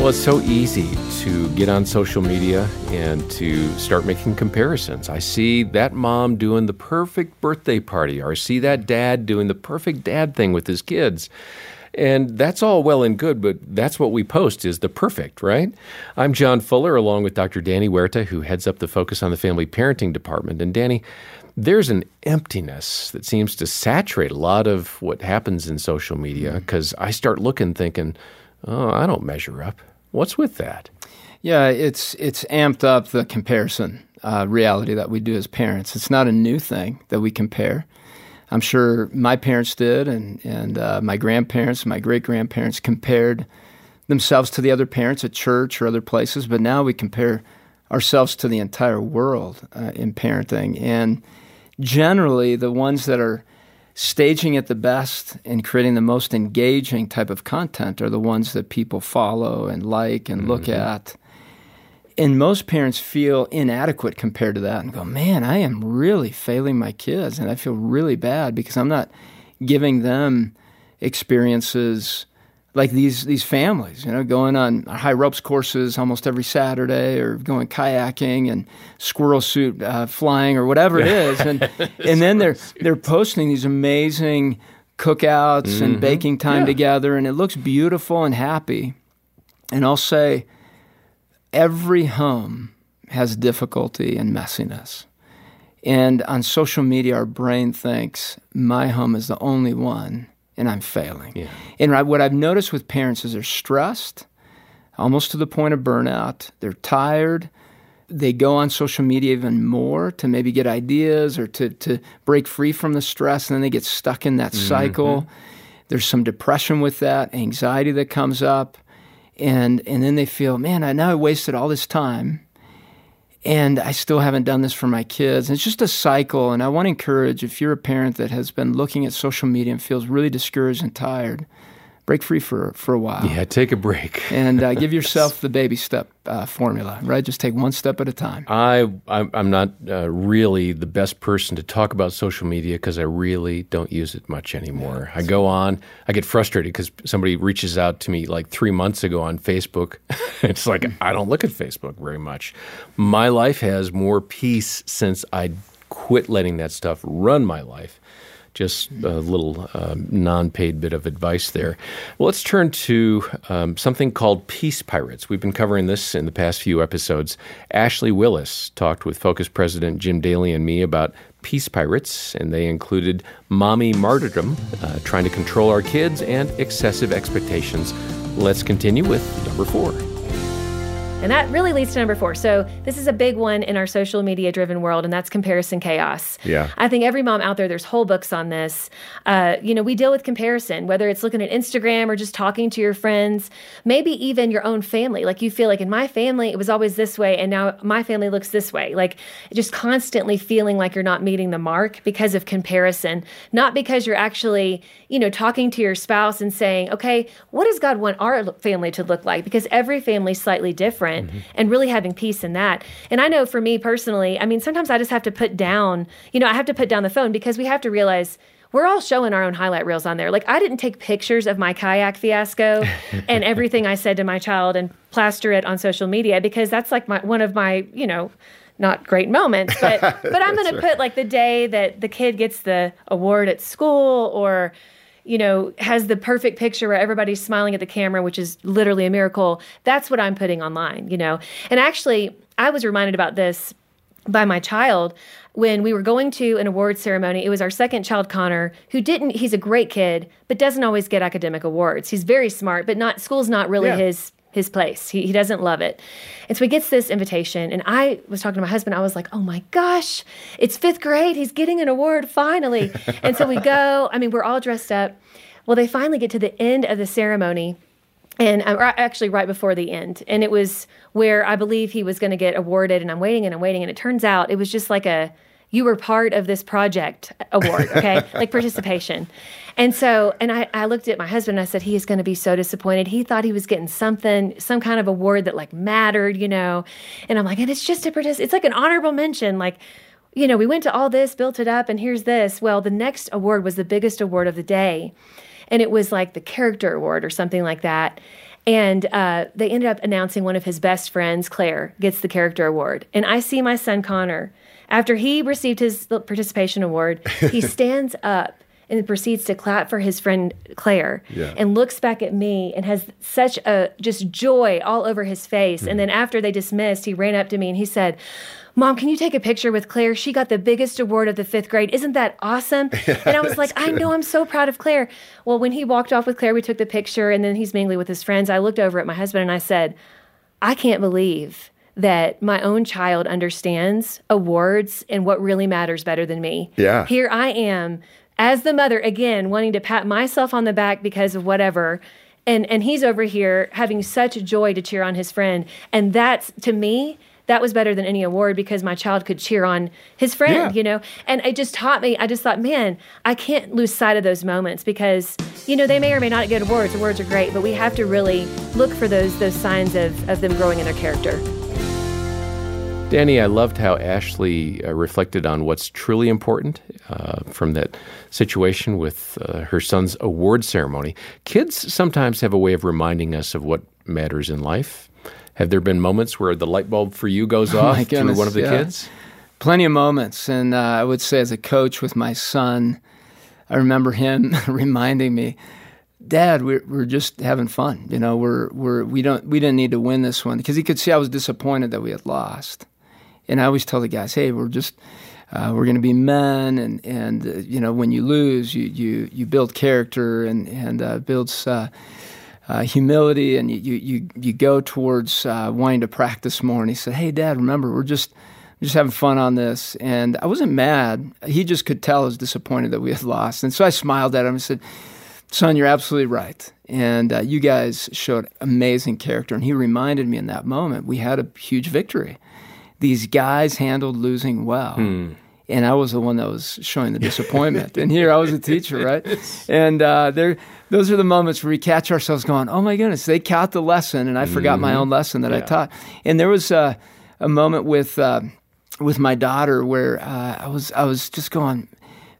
Well, it's so easy to get on social media and to start making comparisons. I see that mom doing the perfect birthday party, or I see that dad doing the perfect dad thing with his kids. And that's all well and good, but that's what we post is the perfect, right? I'm John Fuller, along with Dr. Danny Huerta, who heads up the Focus on the Family Parenting Department. And Danny, there's an emptiness that seems to saturate a lot of what happens in social media because I start looking thinking, oh, I don't measure up. What's with that? Yeah, it's it's amped up the comparison uh, reality that we do as parents. It's not a new thing that we compare. I'm sure my parents did, and and uh, my grandparents, my great grandparents compared themselves to the other parents at church or other places. But now we compare ourselves to the entire world uh, in parenting, and generally the ones that are staging it the best and creating the most engaging type of content are the ones that people follow and like and look mm-hmm. at. And most parents feel inadequate compared to that and go, man, I am really failing my kids. And I feel really bad because I'm not giving them experiences like these these families, you know, going on high ropes courses almost every Saturday, or going kayaking and squirrel suit uh, flying, or whatever it is, and and then they're they're posting these amazing cookouts mm-hmm. and baking time yeah. together, and it looks beautiful and happy. And I'll say, every home has difficulty and messiness. And on social media, our brain thinks my home is the only one and I'm failing. Yeah. And what I've noticed with parents is they're stressed, almost to the point of burnout. They're tired. They go on social media even more to maybe get ideas or to, to break free from the stress, and then they get stuck in that mm-hmm. cycle. There's some depression with that, anxiety that comes up, and and then they feel, man, I now I wasted all this time and I still haven't done this for my kids. And it's just a cycle. And I want to encourage if you're a parent that has been looking at social media and feels really discouraged and tired, break free for for a while. Yeah, take a break and uh, give yourself the baby step uh, formula. Right, just take one step at a time. I I'm not uh, really the best person to talk about social media because I really don't use it much anymore. Yeah, I go on, I get frustrated because somebody reaches out to me like three months ago on Facebook. it's like I don't look at Facebook very much. My life has more peace since I quit letting that stuff run my life just a little um, non paid bit of advice there. Well, let's turn to um, something called Peace Pirates. We've been covering this in the past few episodes. Ashley Willis talked with Focus President Jim Daly and me about Peace Pirates, and they included mommy martyrdom, uh, trying to control our kids, and excessive expectations. Let's continue with number four. And that really leads to number four. So this is a big one in our social media driven world, and that's comparison chaos. Yeah. I think every mom out there, there's whole books on this. Uh, you know, we deal with comparison, whether it's looking at Instagram or just talking to your friends, maybe even your own family. Like you feel like in my family, it was always this way, and now my family looks this way. Like just constantly feeling like you're not meeting the mark because of comparison, not because you're actually, you know, talking to your spouse and saying, okay, what does God want our family to look like? Because every family's slightly different different mm-hmm. and really having peace in that. And I know for me personally, I mean, sometimes I just have to put down, you know, I have to put down the phone because we have to realize we're all showing our own highlight reels on there. Like I didn't take pictures of my kayak fiasco and everything I said to my child and plaster it on social media because that's like my one of my, you know, not great moments, but but I'm going to put like the day that the kid gets the award at school or you know, has the perfect picture where everybody's smiling at the camera, which is literally a miracle. That's what I'm putting online, you know. And actually, I was reminded about this by my child when we were going to an award ceremony. It was our second child, Connor, who didn't, he's a great kid, but doesn't always get academic awards. He's very smart, but not, school's not really yeah. his his place. He, he doesn't love it. And so he gets this invitation. And I was talking to my husband. I was like, oh my gosh, it's fifth grade. He's getting an award finally. and so we go. I mean, we're all dressed up. Well, they finally get to the end of the ceremony. And I'm uh, actually right before the end. And it was where I believe he was going to get awarded. And I'm waiting and I'm waiting. And it turns out it was just like a, you were part of this project award, okay? like participation. And so, and I, I looked at my husband and I said, he is going to be so disappointed. He thought he was getting something, some kind of award that like mattered, you know? And I'm like, and it's just a participant, it's like an honorable mention. Like, you know, we went to all this, built it up, and here's this. Well, the next award was the biggest award of the day. And it was like the character award or something like that. And uh, they ended up announcing one of his best friends, Claire, gets the character award. And I see my son Connor. After he received his participation award, he stands up and proceeds to clap for his friend Claire Yeah. and looks back at me and has such a just joy all over his face. And hmm. then after they dismissed, he ran up to me and he said, Mom, can you take a picture with Claire? She got the biggest award of the fifth grade. Isn't that awesome? And I was like, I know, I'm so proud of Claire. Well, when he walked off with Claire, we took the picture and then he's mingling with his friends. I looked over at my husband and I said, I can't believe that my own child understands awards and what really matters better than me. Yeah. Here I am as the mother again wanting to pat myself on the back because of whatever. And and he's over here having such joy to cheer on his friend. And that's to me that was better than any award because my child could cheer on his friend, Yeah. you know? And it just taught me, I just thought, man, I can't lose sight of those moments because, you know, they may or may not get awards. Awards are great, but we have to really look for those those signs of, of them growing in their character. Danny, I loved how Ashley uh, reflected on what's truly important uh, from that situation with uh, her son's award ceremony. Kids sometimes have a way of reminding us of what matters in life. Have there been moments where the light bulb for you goes off Oh my through one of the yeah. kids? Plenty of moments. And uh, I would say, as a coach with my son, I remember him reminding me, Dad, we're, we're just having fun. You know, we're, we're, we, don't, we didn't need to win this one because he could see I was disappointed that we had lost. And I always tell the guys, hey, we're just, uh, we're going to be men. And, and uh, you know, when you lose, you, you, you build character and, and uh, builds uh, uh, humility and you, you, you, go towards uh, wanting to practice more. And he said, hey, Dad, remember, we're just, just having fun on this. And I wasn't mad. He just could tell I was disappointed that we had lost. And so I smiled at him and said, son, you're absolutely right. And uh, you guys showed amazing character. And he reminded me in that moment, we had a huge victory. These guys handled losing well. And I was the one that was showing the disappointment. and here I was a teacher, right? And uh, there, those are the moments where we catch ourselves going, oh my goodness, they caught the lesson. And I forgot my own lesson that I taught. And there was uh, a moment with, uh, with my daughter where uh, I, was, I was just going,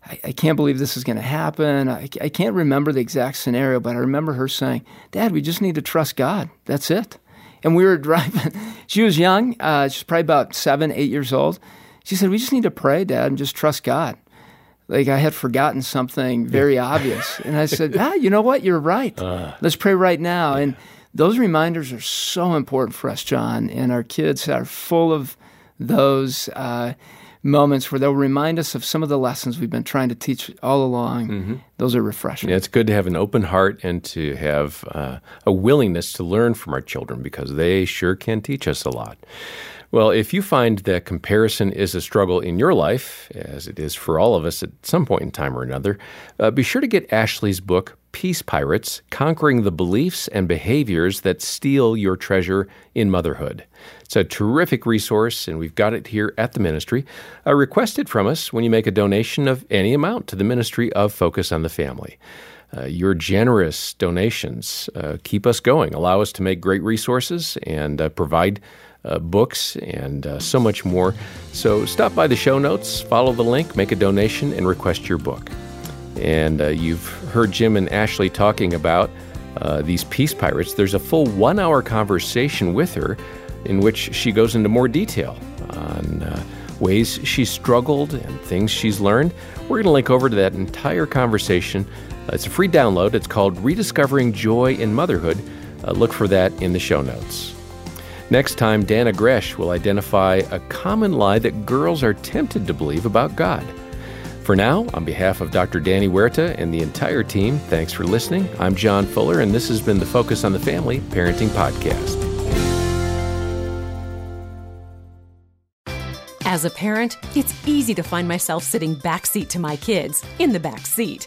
I, I can't believe this is going to happen. I, I can't remember the exact scenario, but I remember her saying, Dad, we just need to trust God. That's it. And we were driving. She was young. Uh, she's probably about seven, eight years old. She said, We just need to pray, Dad, and just trust God. Like I had forgotten something very obvious. And I said, Ah, you know what? You're right. Let's pray right now. And those reminders are so important for us, John. And our kids are full of those uh, moments where they'll remind us of some of the lessons we've been trying to teach all along. Those are refreshing. Yeah, it's good to have an open heart and to have uh, a willingness to learn from our children because they sure can teach us a lot. Well, if you find that comparison is a struggle in your life, as it is for all of us at some point in time or another, uh, be sure to get Ashley's book, Peace Pirates Conquering the Beliefs and Behaviors That Steal Your Treasure in Motherhood. It's a terrific resource, and we've got it here at the ministry. Uh, request it from us when you make a donation of any amount to the ministry of Focus on the Family. Uh, your generous donations uh, keep us going, allow us to make great resources, and uh, provide uh, books and uh, so much more. So stop by the show notes, follow the link, make a donation, and request your book. And uh, you've heard Jim and Ashley talking about uh, these peace pirates. There's a full one hour conversation with her in which she goes into more detail on uh, ways she's struggled and things she's learned. We're going to link over to that entire conversation. Uh, it's a free download. It's called Rediscovering Joy in Motherhood. Look for that in the show notes. Next time, Dannah Gresh will identify a common lie that girls are tempted to believe about God. For now, on behalf of Dr. Danny Huerta and the entire team, thanks for listening. I'm John Fuller, and this has been the Focus on the Family Parenting Podcast. As a parent, it's easy to find myself sitting backseat to my kids, in the back seat.